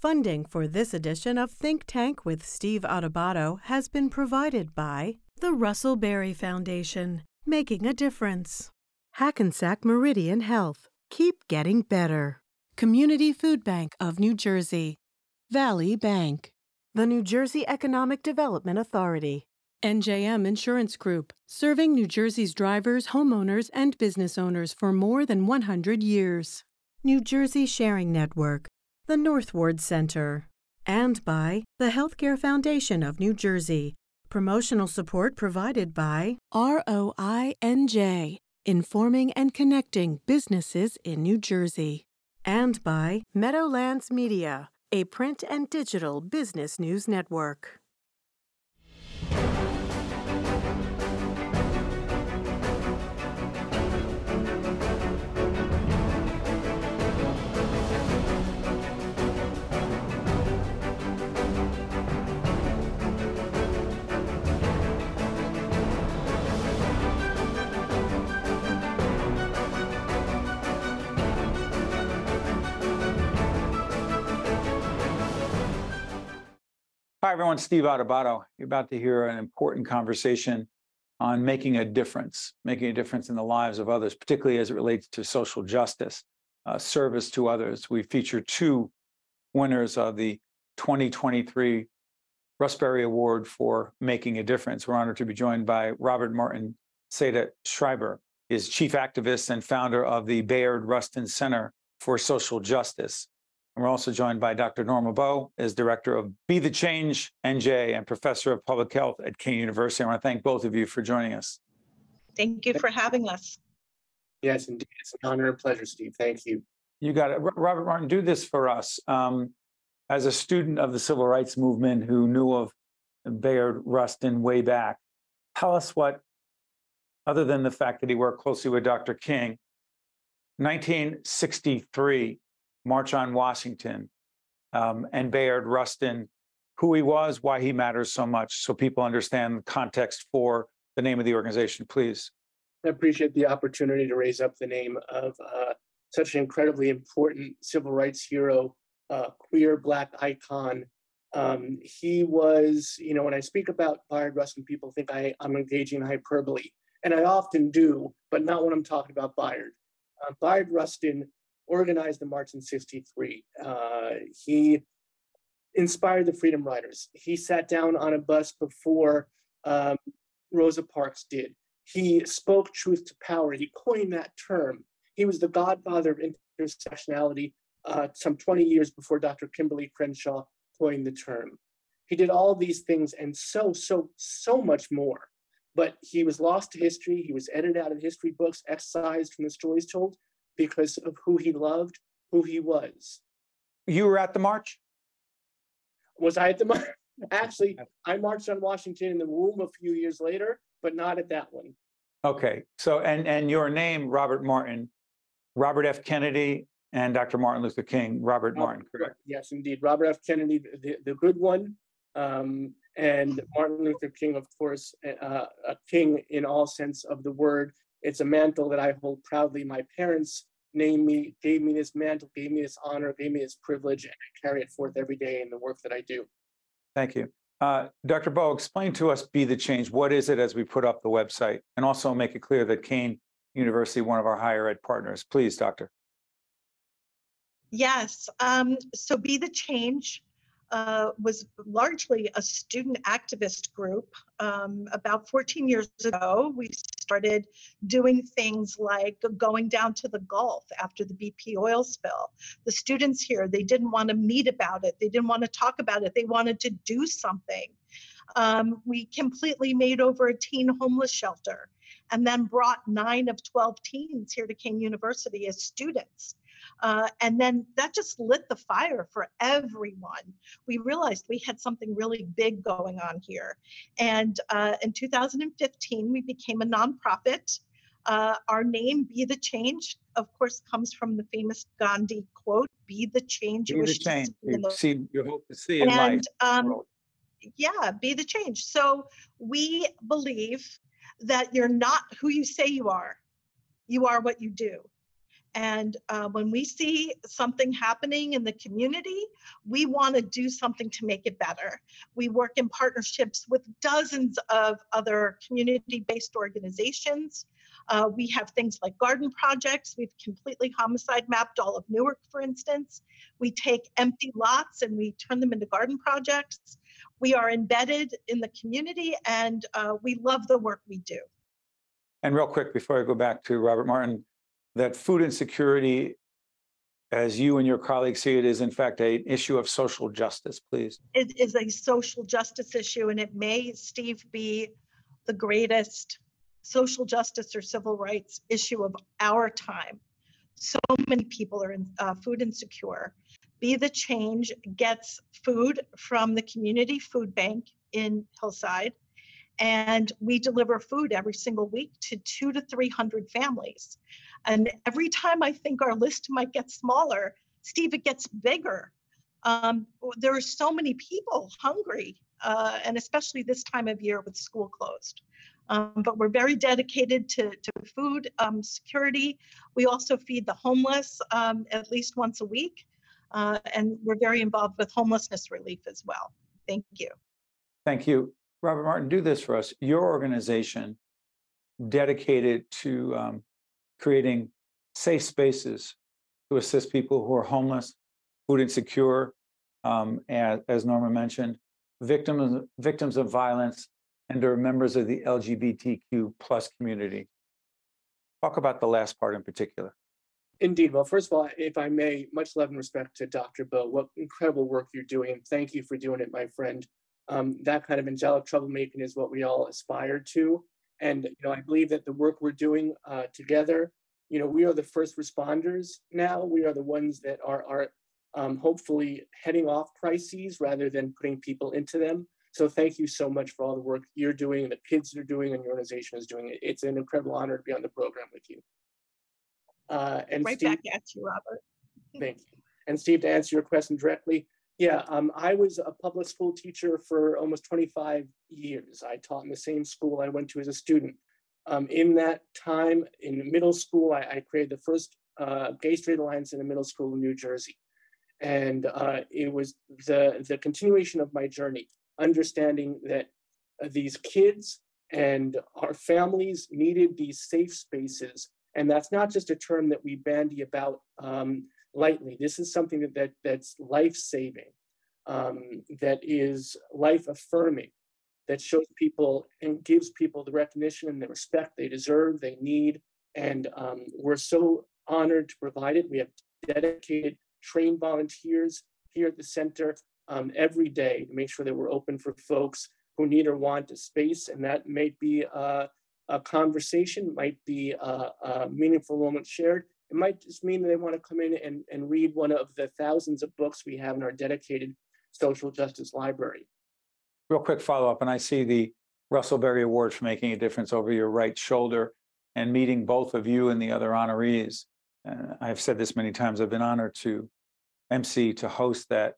Funding for this edition of Think Tank with Steve Adubato has been provided by the Russell Berrie Foundation, making a difference. Hackensack Meridian Health, keep getting better. Community Food Bank of New Jersey, Valley Bank, the New Jersey Economic Development Authority, NJM Insurance Group, serving New Jersey's drivers, homeowners, and business owners for more than 100 years. New Jersey Sharing Network, the North Ward Center, and by the Healthcare Foundation of New Jersey. Promotional support provided by ROINJ, informing and connecting businesses in New Jersey, and by Meadowlands Media, a print and digital business news network. Hi, everyone. Steve Adubato. You're about to hear an important conversation on making a difference, making a difference in the lives of others, particularly as it relates to social justice, uh, service to others. We feature two winners of the 2023 Russ Berrie Award for Making a Difference. We're honored to be joined by Robert Martin Seda Schreiber, is chief activist and founder of the Bayard Rustin Center for Social Justice. And we're also joined by Dr. Norma Bowe, as director of Be the Change NJ and professor of public health at Kean University. I want to thank both of you for joining us. Thank you for having us. Yes, indeed. It's an honor and pleasure, Steve. Thank you. You got it. Robert Martin, do this for us. Um, as a student of the civil rights movement who knew of Bayard Rustin way back, tell us what, other than the fact that he worked closely with Dr. King, 1963, March on Washington, um, and Bayard Rustin, who he was, why he matters so much, so people understand the context for the name of the organization, please. I appreciate the opportunity to raise up the name of uh, such an incredibly important civil rights hero, uh, queer Black icon. Um, he was, you know, when I speak about Bayard Rustin, people think I, I'm engaging hyperbole, and I often do, but not when I'm talking about Bayard. Uh, Bayard Rustin organized the march in 63. Uh, he inspired the Freedom Riders. He sat down on a bus before um, Rosa Parks did. He spoke truth to power. He coined that term. He was the godfather of intersectionality uh, some 20 years before Dr. Kimberlé Crenshaw coined the term. He did all these things and so, so, so much more. But he was lost to history. He was edited out of history books, excised from the stories told because of who he loved, who he was. You were at the march? Was I at the march? Actually, I marched on Washington in the womb a few years later, but not at that one. Okay. So, and and your name, Robert Martin, Robert F. Kennedy, and Dr. Martin Luther King, Robert Martin, correct? Yes, indeed. Robert F. Kennedy, the, the good one, um, and Martin Luther King, of course, uh, a king in all sense of the word. It's a mantle that I hold proudly. My parents named me, gave me this mantle, gave me this honor, gave me this privilege, and I carry it forth every day in the work that I do. Thank you. Uh, Dr. Bowe, explain to us Be the Change. What is it as we put up the website? And also make it clear that Kean University, one of our higher ed partners. Please, Doctor. Yes. Um, so Be the Change uh, was largely a student activist group. Um, about 14 years ago, we started doing things like going down to the Gulf after the BP oil spill. The students here, they didn't want to meet about it, they didn't want to talk about it, they wanted to do something. Um, we completely made over a teen homeless shelter and then brought nine of 12 teens here to Kean University as students. Uh, and then that just lit the fire for everyone. We realized we had something really big going on here. And uh, in 2015, we became a nonprofit. Uh, our name, Be the Change, of course, comes from the famous Gandhi quote Be the change you wish to see. You, the... see, you hope to see in and, life. Um, yeah, be the change. So we believe that you're not who you say you are, you are what you do. And uh, when we see something happening in the community, we want to do something to make it better. We work in partnerships with dozens of other community based organizations. Uh, we have things like garden projects. We've completely homicide mapped all of Newark, for instance. We take empty lots and we turn them into garden projects. We are embedded in the community and uh, we love the work we do. And real quick, before I go back to Robert Martin, that food insecurity, as you and your colleagues see it, is in fact an issue of social justice, please. It is a social justice issue, and it may, Steve, be the greatest social justice or civil rights issue of our time. So many people are in, uh, food insecure. Be the Change gets food from the community food bank in Hillside, and we deliver food every single week to two to 300 families. And every time I think our list might get smaller, Steve, it gets bigger. Um, there are so many people hungry, uh, and especially this time of year with school closed. Um, but we're very dedicated to, to food um, security. We also feed the homeless um, at least once a week. Uh, and we're very involved with homelessness relief as well. Thank you. Thank you. Robert Martin, do this for us. Your organization dedicated to um, creating safe spaces to assist people who are homeless, food insecure, um, as, as Norma mentioned, victims victims of violence, and are members of the LGBTQ plus community. Talk about the last part in particular. Indeed. Well, first of all, if I may, much love and respect to Dr. Bowe. What incredible work you're doing. And thank you for doing it, my friend. Um, that kind of angelic troublemaking is what we all aspire to. And you know, I believe that the work we're doing uh, together, you know, we are the first responders now. We are the ones that are are um, hopefully heading off crises rather than putting people into them. So thank you so much for all the work you're doing, and the kids are doing, and your organization is doing. It's an incredible honor to be on the program with you. Uh, and right Steve, back at you, Robert. thank you. And Steve, to answer your question directly, yeah, um, I was a public school teacher for almost 25 years. I taught in the same school I went to as a student. Um, in that time, in middle school, I, I created the first uh, Gay Straight Alliance in a middle school in New Jersey. And uh, it was the, the continuation of my journey understanding that uh, these kids and our families needed these safe spaces. And that's not just a term that we bandy about um, lightly. This is something that, that that's life-saving, um, that is life-affirming, that shows people and gives people the recognition and the respect they deserve, they need. And um, we're so honored to provide it. We have dedicated trained volunteers here at the center um, every day to make sure that we're open for folks who need or want a space. And that may be a, a conversation, might be a, a, meaningful moment shared. It might just mean that they want to come in and, and read one of the thousands of books we have in our dedicated social justice library. Real quick follow up, and I see the Russell Berrie Award for making a difference over your right shoulder and meeting both of you and the other honorees. Uh, I've said this many times, I've been honored to MC to host that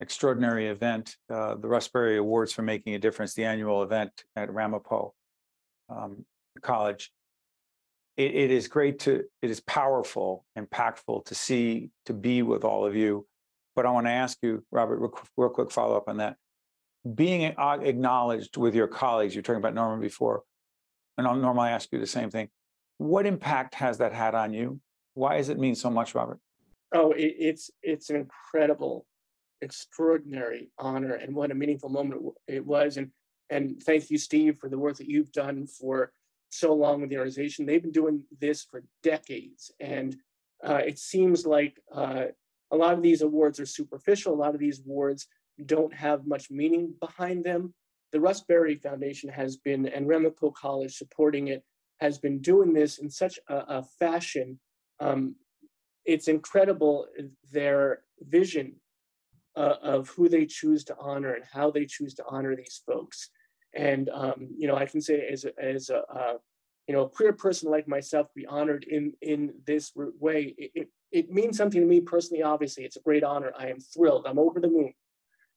extraordinary event, uh, the Russ Berrie Awards for Making a Difference, the annual event at Ramapo um, College. It, it is great to, it is powerful, impactful to see, to be with all of you. But I want to ask you, Robert, real, real quick follow up on that. Being acknowledged with your colleagues, you're talking about Norman before, and I'll normally ask you the same thing. What impact has that had on you? Why does it mean so much, Robert? Oh, it, it's it's an incredible extraordinary honor and what a meaningful moment it was. And and thank you, Steve, for the work that you've done for so long with the organization. They've been doing this for decades, and uh, it seems like uh, a lot of these awards are superficial. A lot of these awards don't have much meaning behind them. The Russ Berrie Foundation has been, and Ramapo College supporting it, has been doing this in such a, a fashion. Um, it's incredible their vision uh, of who they choose to honor and how they choose to honor these folks. And um, you know, I can say as a, as a you know a queer person like myself, be honored in in this way. It, it, it means something to me personally. Obviously, it's a great honor. I am thrilled. I'm over the moon.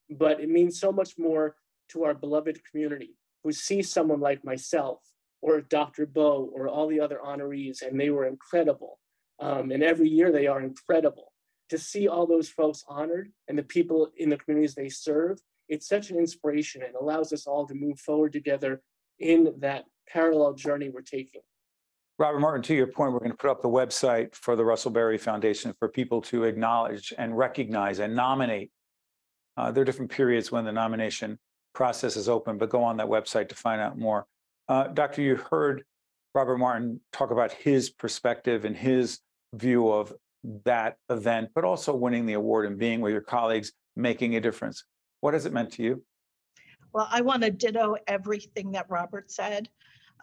But it means so much more to our beloved community who see someone like myself or Dr. Bowe or all the other honorees, and they were incredible. Um, and every year they are incredible. To see all those folks honored and the people in the communities they serve, it's such an inspiration and allows us all to move forward together in that parallel journey we're taking. Robert Martin, to your point, we're going to put up the website for the Russell Berrie Foundation for people to acknowledge and recognize and nominate. Uh, there are different periods when the nomination process is open, but go on that website to find out more. Uh, Doctor, you heard Robert Martin talk about his perspective and his view of that event, but also winning the award and being with your colleagues, making a difference. What has it meant to you? Well, I want to ditto everything that Robert said.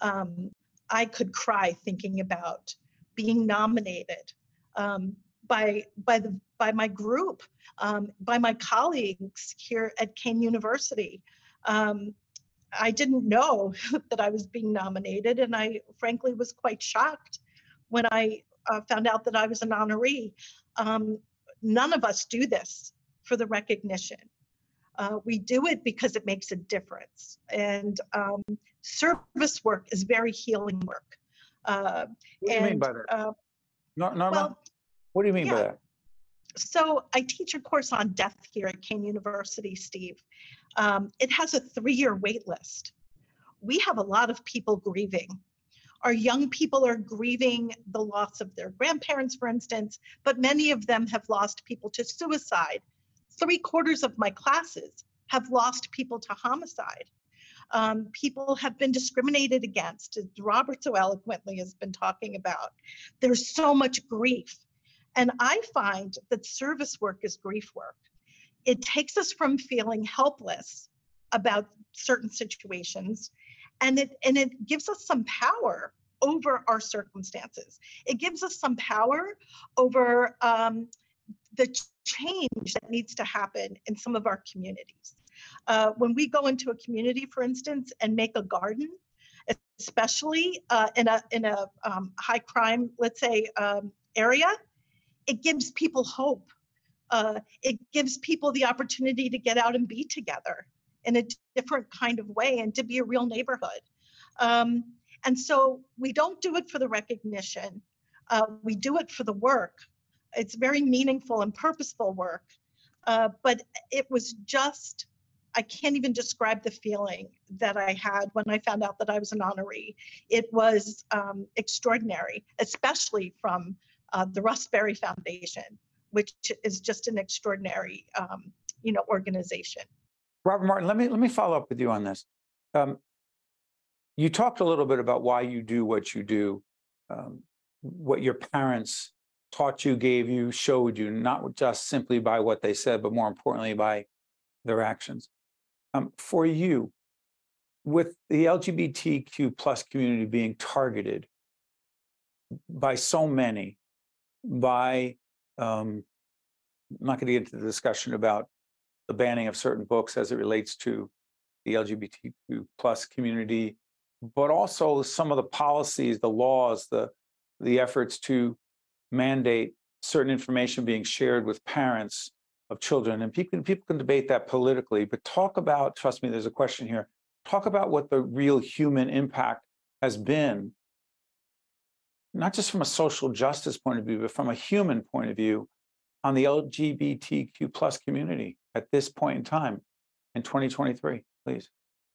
Um, I could cry thinking about being nominated um, by by the by my group, um, by my colleagues here at Kean University. Um, I didn't know that I was being nominated, and I frankly was quite shocked when I uh, found out that I was an honoree. Um, none of us do this for the recognition. Uh, we do it because it makes a difference. And um, service work is very healing work. Uh, what do you and, mean by that? Uh, Norma, well, what do you mean yeah. by that? So I teach a course on death here at Kean University, Steve. Um, it has a three-year wait list. We have a lot of people grieving. Our young people are grieving the loss of their grandparents, for instance, but many of them have lost people to suicide. Three quarters of my classes have lost people to homicide. Um, people have been discriminated against, as Robert so eloquently has been talking about. There's so much grief. And I find that service work is grief work. It takes us from feeling helpless about certain situations and it and it gives us some power over our circumstances. It gives us some power over um, the change that needs to happen in some of our communities. Uh, when we go into a community, for instance, and make a garden, especially uh, in a in a um, high crime, let's say, um, area, it gives people hope. Uh, it gives people the opportunity to get out and be together in a different kind of way and to be a real neighborhood. Um, and so we don't do it for the recognition. Uh, we do it for the work. It's very meaningful and purposeful work. Uh, but it was just I can't even describe the feeling that I had when I found out that I was an honoree. It was um, extraordinary, especially from uh, the Russ Berrie Foundation, which is just an extraordinary, um, you know, organization. Robert Martin, let me let me follow up with you on this. Um, you talked a little bit about why you do what you do, um, what your parents taught you, gave you, showed you, not just simply by what they said, but more importantly by their actions. Um, for you, with the LGBTQ plus community being targeted by so many, by um, I'm not going to get into the discussion about the banning of certain books as it relates to the LGBTQ plus community, but also some of the policies, the laws, the the efforts to mandate certain information being shared with parents of children. And people, people can debate that politically, but talk about, trust me, there's a question here, talk about what the real human impact has been, not just from a social justice point of view, but from a human point of view on the LGBTQ plus community at this point in time in 2023, please.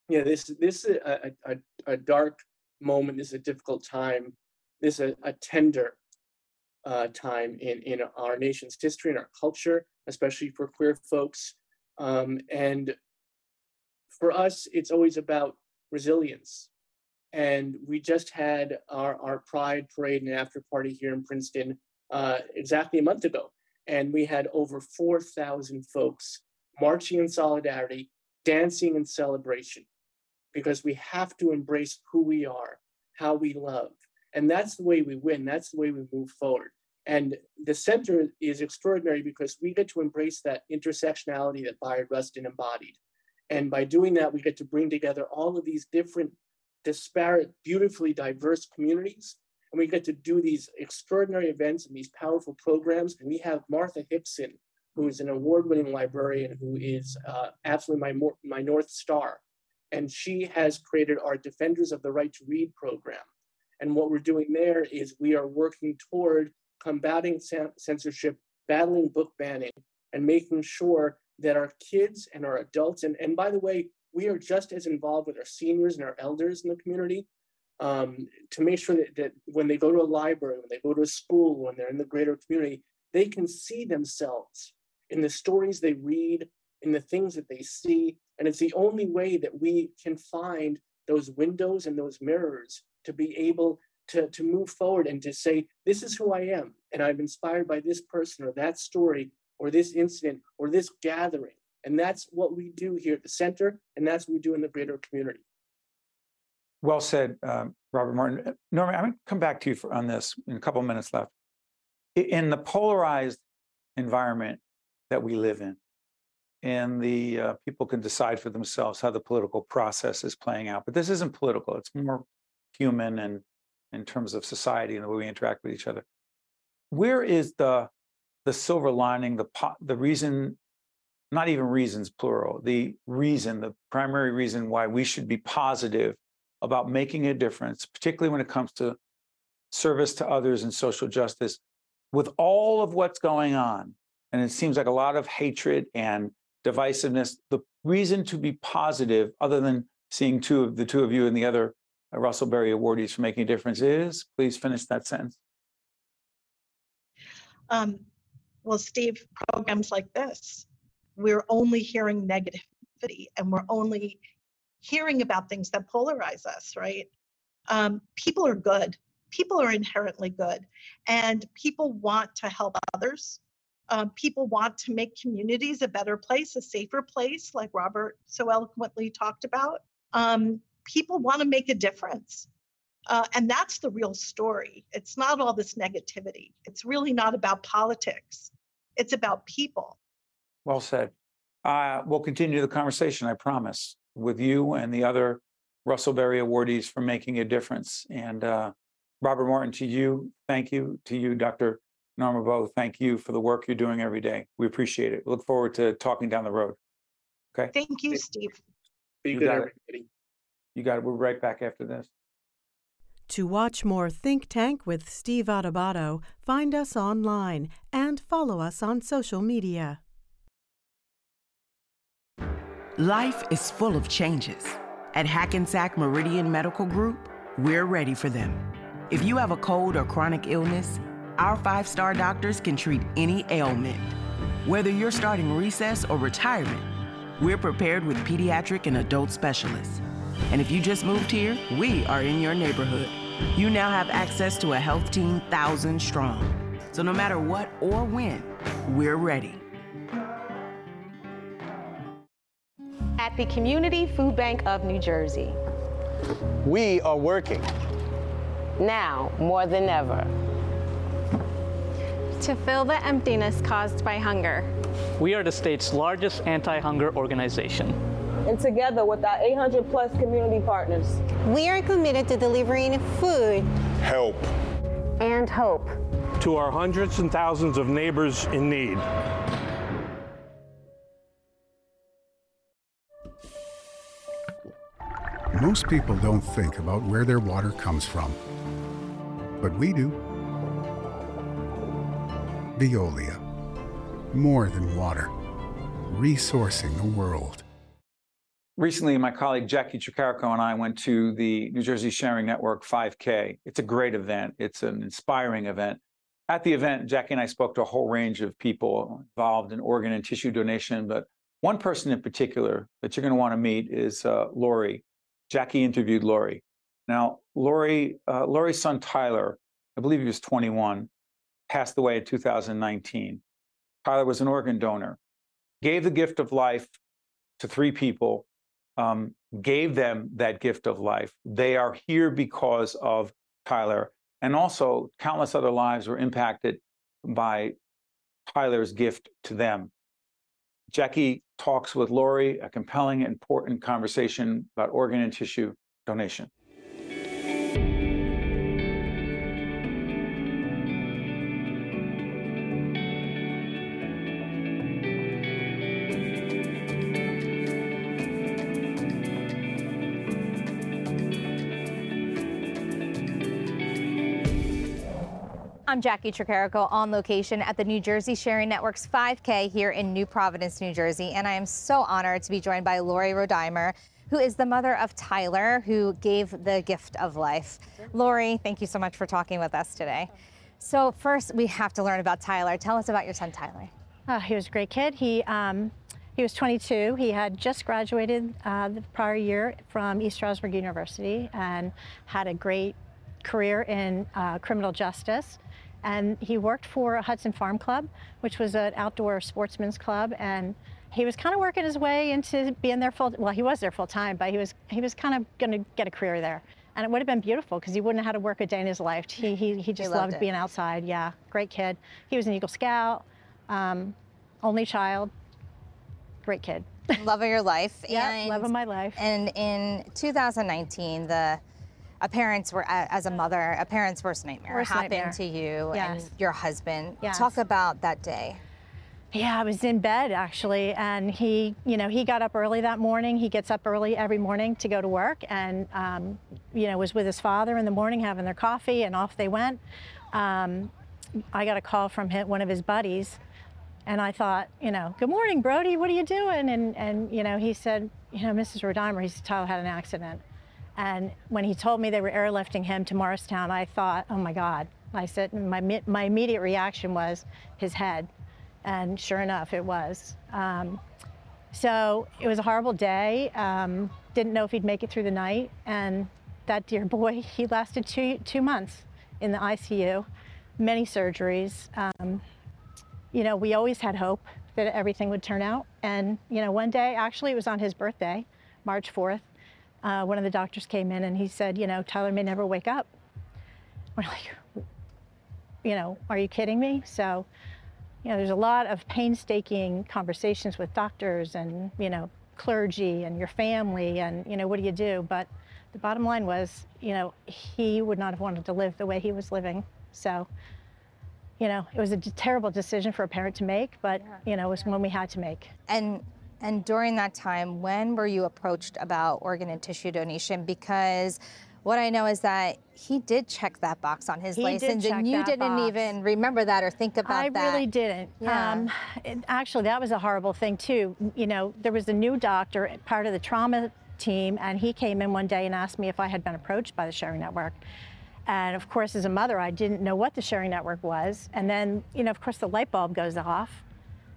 Yeah, this this is a, a, a dark moment. This is a difficult time. This is a, a tender uh, time in, in our nation's history and our culture, especially for queer folks. Um, and for us, it's always about resilience. And we just had our, our Pride Parade and after party here in Princeton uh, exactly a month ago. And we had over 4,000 folks marching in solidarity, dancing in celebration, because we have to embrace who we are, how we love, and that's the way we win. That's the way we move forward. And the center is extraordinary because we get to embrace that intersectionality that Bayard Rustin embodied. And by doing that, we get to bring together all of these different, disparate, beautifully diverse communities. And we get to do these extraordinary events and these powerful programs. And we have Martha Hickson, who is an award winning librarian who is uh, absolutely my, my North Star. And she has created our Defenders of the Right to Read program and what we're doing there is we are working toward combating censorship, battling book banning, and making sure that our kids and our adults, and, and by the way, we are just as involved with our seniors and our elders in the community um, to make sure that, that when they go to a library, when they go to a school, when they're in the greater community, they can see themselves in the stories they read, in the things that they see. And it's the only way that we can find those windows and those mirrors to be able to, to move forward and to say, this is who I am. And I'm inspired by this person or that story or this incident or this gathering. And that's what we do here at the center, and that's what we do in the greater community. Well said, um, Robert Martin. Uh, Norman, I'm going to come back to you for, on this in a couple minutes left. In the polarized environment that we live in, and the uh, people can decide for themselves how the political process is playing out. But this isn't political; it's more human and in terms of society and the way we interact with each other. Where is the the silver lining, the the reason, not even reasons plural, the reason, the primary reason why we should be positive about making a difference, particularly when it comes to service to others and social justice, with all of what's going on, and it seems like a lot of hatred and divisiveness. The reason to be positive, other than seeing two of the two of you and the other Russell Berrie awardees for making a difference, is please finish that sentence. Um, well, Steve, programs like this, we're only hearing negativity and we're only hearing about things that polarize us, right? Um, people are good. People are inherently good, and people want to help others. Um, people want to make communities a better place, a safer place, like Robert so eloquently talked about. Um, people want to make a difference. Uh, and that's the real story. It's not all this negativity. It's really not about politics. It's about people. Well said. Uh, we'll continue the conversation, I promise, with you and the other Russell Berrie awardees for making a difference. And uh, Robert Martin, to you, thank you. To you, Dr. Norma Bowe, thank you for the work you're doing every day. We appreciate it. Look forward to talking down the road. Okay. Thank you, Steve. Be good, everybody. You got it. We're right back after this. To watch more Think Tank with Steve Adubato, find us online and follow us on social media. Life is full of changes. At Hackensack Meridian Medical Group, we're ready for them. If you have a cold or chronic illness, our five star doctors can treat any ailment. Whether you're starting recess or retirement, we're prepared with pediatric and adult specialists and if you just moved here, we are in your neighborhood. You now have access to a health team thousand strong. So no matter what or when, we're ready. At the Community Food Bank of New Jersey. We are working. Now more than ever. To fill the emptiness caused by hunger. We are the state's largest anti hunger organization and together with our 800 plus community partners. We are committed to delivering food, help, and hope to our hundreds and thousands of neighbors in need. Most people don't think about where their water comes from, but we do. Veolia. More than water. Resourcing the world recently my colleague Jackie Tricarico and I went to the New Jersey Sharing Network 5K. It's a great event. It's an inspiring event. At the event, Jackie and I spoke to a whole range of people involved in organ and tissue donation, but one person in particular that you're going to want to meet is uh, Lorie. Jackie interviewed Lorie. Now, Lorie, uh, Lorie's son Tyler, I believe he was 21, passed away in 2019. Tyler was an organ donor, gave the gift of life to three people um, gave them that gift of life. They are here because of Tyler. And also, countless other lives were impacted by Tyler's gift to them. Jackie talks with Lorie, a compelling, important conversation about organ and tissue donation. I'm Jackie Tricarico on location at the New Jersey Sharing Network's 5K here in New Providence, New Jersey, and I am so honored to be joined by Lorie Rodimer, who is the mother of Tyler, who gave the gift of life. Lorie, thank you so much for talking with us today. So first, we have to learn about Tyler. Tell us about your son, Tyler. Uh, he was a great kid. He um, he was 22. He had just graduated uh, the prior year from East Stroudsburg University and had a great career in uh, criminal justice. And he worked for Hudson Farm Club, which was an outdoor sportsman's club. And he was kind of working his way into being there full. Well, he was there full time, but he was he was kind of going to get a career there. And it would have been beautiful because he wouldn't have had to work a day in his life. He he, he just He loved loved, being outside. Yeah, great kid. He was an Eagle Scout, um, only child. Great kid. Love of your life. Yeah, and, love of my life. And in 2019, the a parent's were as a mother, a parent's worst nightmare Worst happened nightmare. to you Yes. and your husband. Yes. Talk about that day. Yeah, I was in bed actually, and he, you know, he got up early that morning. He gets up early every morning to go to work, and um, you know, was with his father in the morning having their coffee, and off they went. Um, I got a call from him, one of his buddies, and I thought, you know, good morning, Brody. What are you doing? And and you know, he said, you know, Mrs. Rodimer, he said Tyler had an accident, and when he told me they were airlifting him to Morristown, I thought, oh my God. I said, my my immediate reaction was his head and sure enough, it was. Um, so it was a horrible day. Um, didn't know if he'd make it through the night, and that dear boy, he lasted two two months in the ICU, many surgeries. Um, you know, we always had hope that everything would turn out, and you know, one day, actually, it was on his birthday, March 4th. Uh, one of the doctors came in and he said, you know, Tyler may never wake up. We're like, you know, are you kidding me? So you know, there's a lot of painstaking conversations with doctors and, you know, clergy and your family and, you know, what do you do? But the bottom line was, you know, he would not have wanted to live the way he was living. So, you know, it was a terrible decision for a parent to make, but, you know, it was one we had to make. And and during that time, when were you approached about organ and tissue donation? Because what I know is that he did check that box on his He license, and you didn't box. even remember that or think about I that. I really didn't. Yeah. Um, it- actually, that was a horrible thing too. You know, there was a new doctor, part of the trauma team, and he came in one day and asked me if I had been approached by the Sharing Network. And of course, as a mother, I didn't know what the Sharing Network was. And then, you know, of course, the light bulb goes off,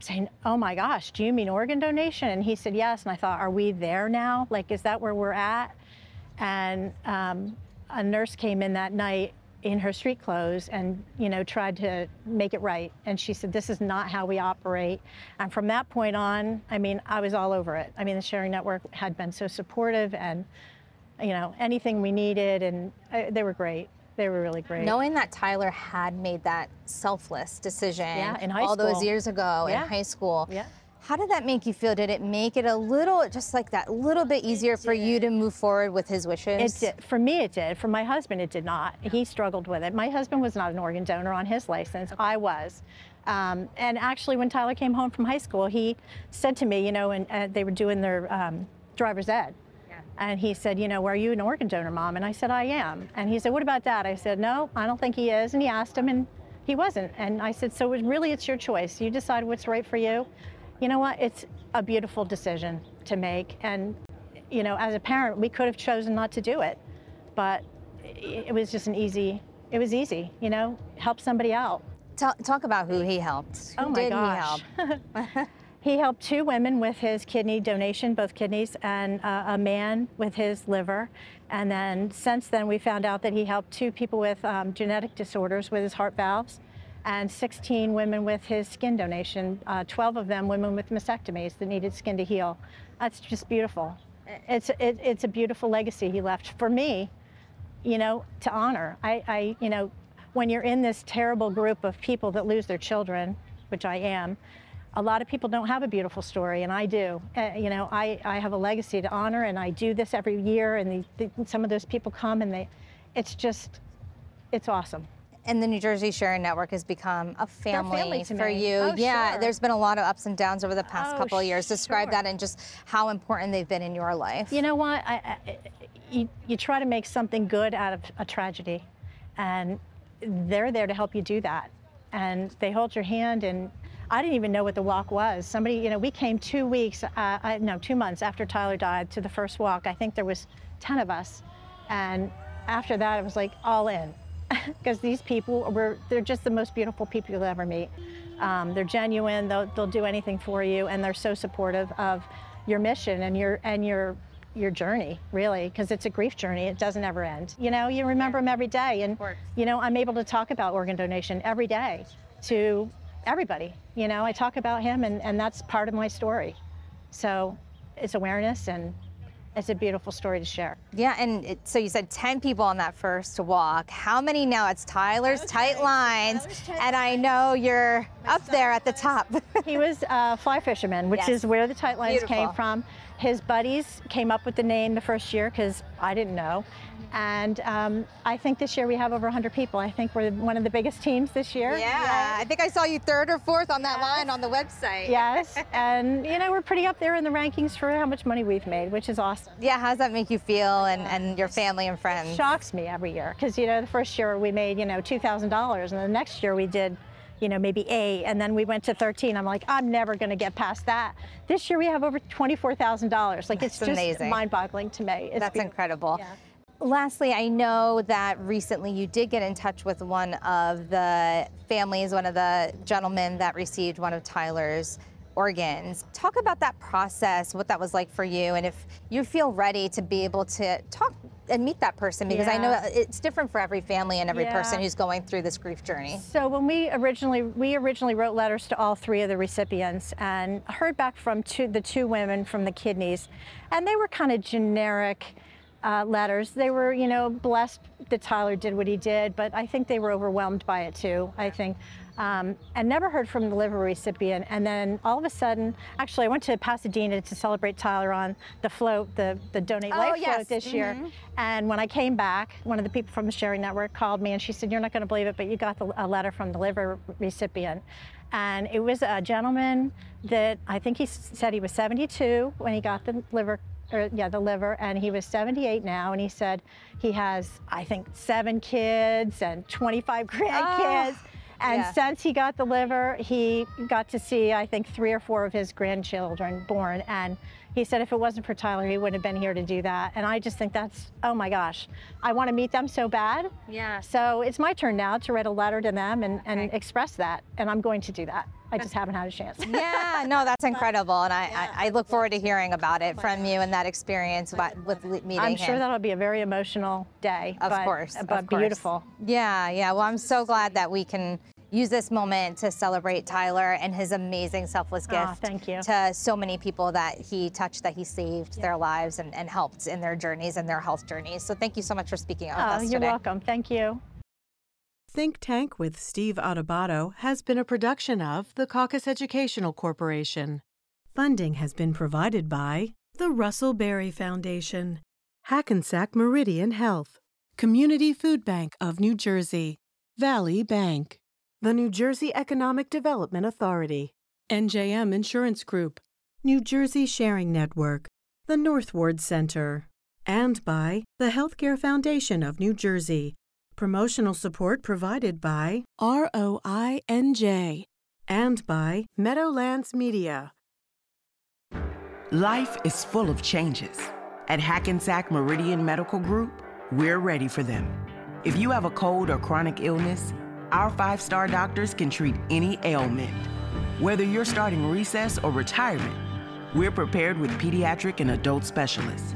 saying, "Oh my gosh, do you mean organ donation?" And he said, "Yes." And I thought, "Are we there now? Like, is that where we're at?" And um, a nurse came in that night in her street clothes and you know tried to make it right and she said this is not how we operate and from that point on i mean i was all over it i mean the sharing network had been so supportive and you know anything we needed and uh, they were great they were really great Knowing that Tyler had made that selfless decision Yeah, in high all those years ago Yeah. in high school, Yeah. how did that make you feel? Did it make it a little, just like that, little bit easier for you to move forward with his wishes? It did. For me, it did. For my husband, it did not. He struggled with it. My husband was not an organ donor on his license. I was. Um, and actually, when Tyler came home from high school, he said to me, you know, and uh, they were doing their um, driver's ed. And he said, you know, are you an organ donor, mom? And I said, I am. And he said, what about that? I said, no, I don't think he is. And he asked him, and he wasn't. And I said, so it really, it's your choice. You decide what's right for you. You know what? It's a beautiful decision to make. And, you know, as a parent, we could have chosen not to do it, but it was just an easy, it was easy, you know, help somebody out. Talk, talk about who he helped. Oh who Oh my did gosh. he help? He helped two women with his kidney donation, both kidneys, and uh, a man with his liver. And then since then, we found out that he helped two people with um, genetic disorders with his heart valves, and 16 women with his skin donation. Uh, 12 of them women with mastectomies that needed skin to heal. That's just beautiful. It's it, it's a beautiful legacy he left for me. You know, to honor. I, I you know, when you're in this terrible group of people that lose their children, which I am, a lot of people don't have a beautiful story, and I do. Uh, you know, I, I have a legacy to honor, and I do this every year. And the, the, some of those people come, and they, it's just, it's awesome. And the New Jersey Sharing Network has become a family, family for me. you. Oh, yeah, sure. there's been a lot of ups and downs over the past Oh, couple of years. Describe sure. that and just how important they've been in your life. You know what? I, I, you, you try to make something good out of a tragedy, and they're there to help you do that. And they hold your hand and I didn't even know what the walk was. Somebody, you know, we came two weeks, uh, I, no, two months after Tyler died to the first walk. I think there was 10 of us. And after that, it was like all in because these people were, they're just the most beautiful people you'll ever meet. Um, they're genuine, they'll, they'll do anything for you, and they're so supportive of your mission and your, and your, your journey, really, because it's a grief journey. It doesn't ever end. You know, you remember them every day. And, you know, I'm able to talk about organ donation every day to everybody. You know, I talk about him, and, and that's part of my story. So it's awareness and it's a beautiful story to share. Yeah, and it, so you said 10 people on that first walk. How many now? It's Tyler's Tight Lines, and I know you're up there at the top. he was a fly fisherman, which yes. is where the Tight Lines Beautiful. came from. His buddies came up with the name the first year because I didn't know. And um, I think this year we have over 100 people. I think we're one of the biggest teams this year. Yeah, yeah. I think I saw you third or fourth on that yes. line on the website. Yes, and you know, we're pretty up there in the rankings for how much money we've made, which is awesome. Yeah, how does that make you feel and, and your family and friends? It shocks me every year because, you know, the first year we made, you know, $2,000 and the next year we did you know, maybe eight, and then we went to 13. I'm like, I'm never going to get past that. This year we have over $24,000. Like That's it's just amazing. mind-boggling to me. It's That's beautiful. incredible. Yeah. Lastly, I know that recently you did get in touch with one of the families, one of the gentlemen that received one of Tyler's organs. Talk about that process, what that was like for you, and if you feel ready to be able to talk and meet that person because yeah. I know it's different for every family and every yeah. person who's going through this grief journey. So when we originally we originally wrote letters to all three of the recipients and heard back from two, the two women from the kidneys, and they were kind of generic. Uh, letters. They were, you know, blessed that Tyler did what he did, but I think they were overwhelmed by it too. I think um, and never heard from the liver recipient. And then all of a sudden, actually, I went to Pasadena to celebrate Tyler on the float, the, the Donate oh, Life yes. float this mm-hmm. year. And when I came back, one of the people from the Sharing Network called me and she said, You're not going to believe it, but you got the, a letter from the liver recipient. And it was a gentleman that I think he said he was 72 when he got the liver or yeah, the liver, and he was 78 now, and he said he has, I think, seven kids and 25 grandkids. Oh. And yeah. since he got the liver, he got to see, I think, three or four of his grandchildren born. And he said if it wasn't for Tyler, he wouldn't have been here to do that. And I just think that's, oh my gosh, I want to meet them so bad. Yeah. So it's my turn now to write a letter to them and, and express that. And I'm going to do that. I just haven't had a chance. yeah, no, that's incredible, and I, yeah. I, I, look forward to hearing about it from you and that experience with meeting I'm sure him. that'll be a very emotional day. Of but, course, but of course. beautiful. Yeah, yeah. Well, I'm so glad that we can use this moment to celebrate Tyler and his amazing selfless gift oh, thank you. to so many people that he touched, that he saved yeah. their lives and, and, helped in their journeys and their health journeys. So thank you so much for speaking out oh, with us You're today. welcome. Thank you. Think Tank with Steve Adubato has been a production of the Caucus Educational Corporation. Funding has been provided by the Russell Berrie Foundation, Hackensack Meridian Health, Community Food Bank of New Jersey, Valley Bank the New Jersey Economic Development Authority, NJM Insurance Group, New Jersey Sharing Network, the Northward Center, and by the Healthcare Foundation of New Jersey. Promotional support provided by ROINJ and by Meadowlands Media. Life is full of changes. At Hackensack Meridian Medical Group, we're ready for them. If you have a cold or chronic illness, our five star doctors can treat any ailment. Whether you're starting recess or retirement, we're prepared with pediatric and adult specialists.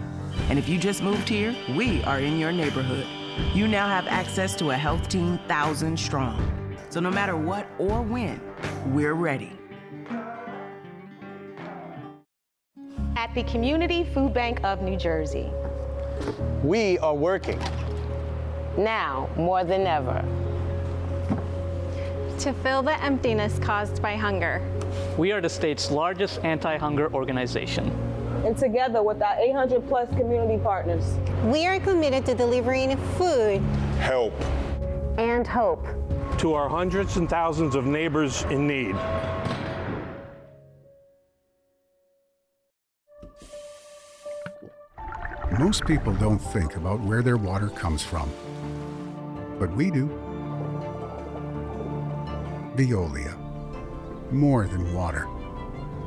And if you just moved here, we are in your neighborhood. You now have access to a health team thousand strong. So no matter what or when, we're ready. At the Community Food Bank of New Jersey. We are working. Now more than ever to fill the emptiness caused by hunger. We are the state's largest anti-hunger organization. And together with our 800 plus community partners, we are committed to delivering food, help, and hope to our hundreds and thousands of neighbors in need. Most people don't think about where their water comes from, but we do. Veolia. More than water,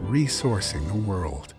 resourcing the world.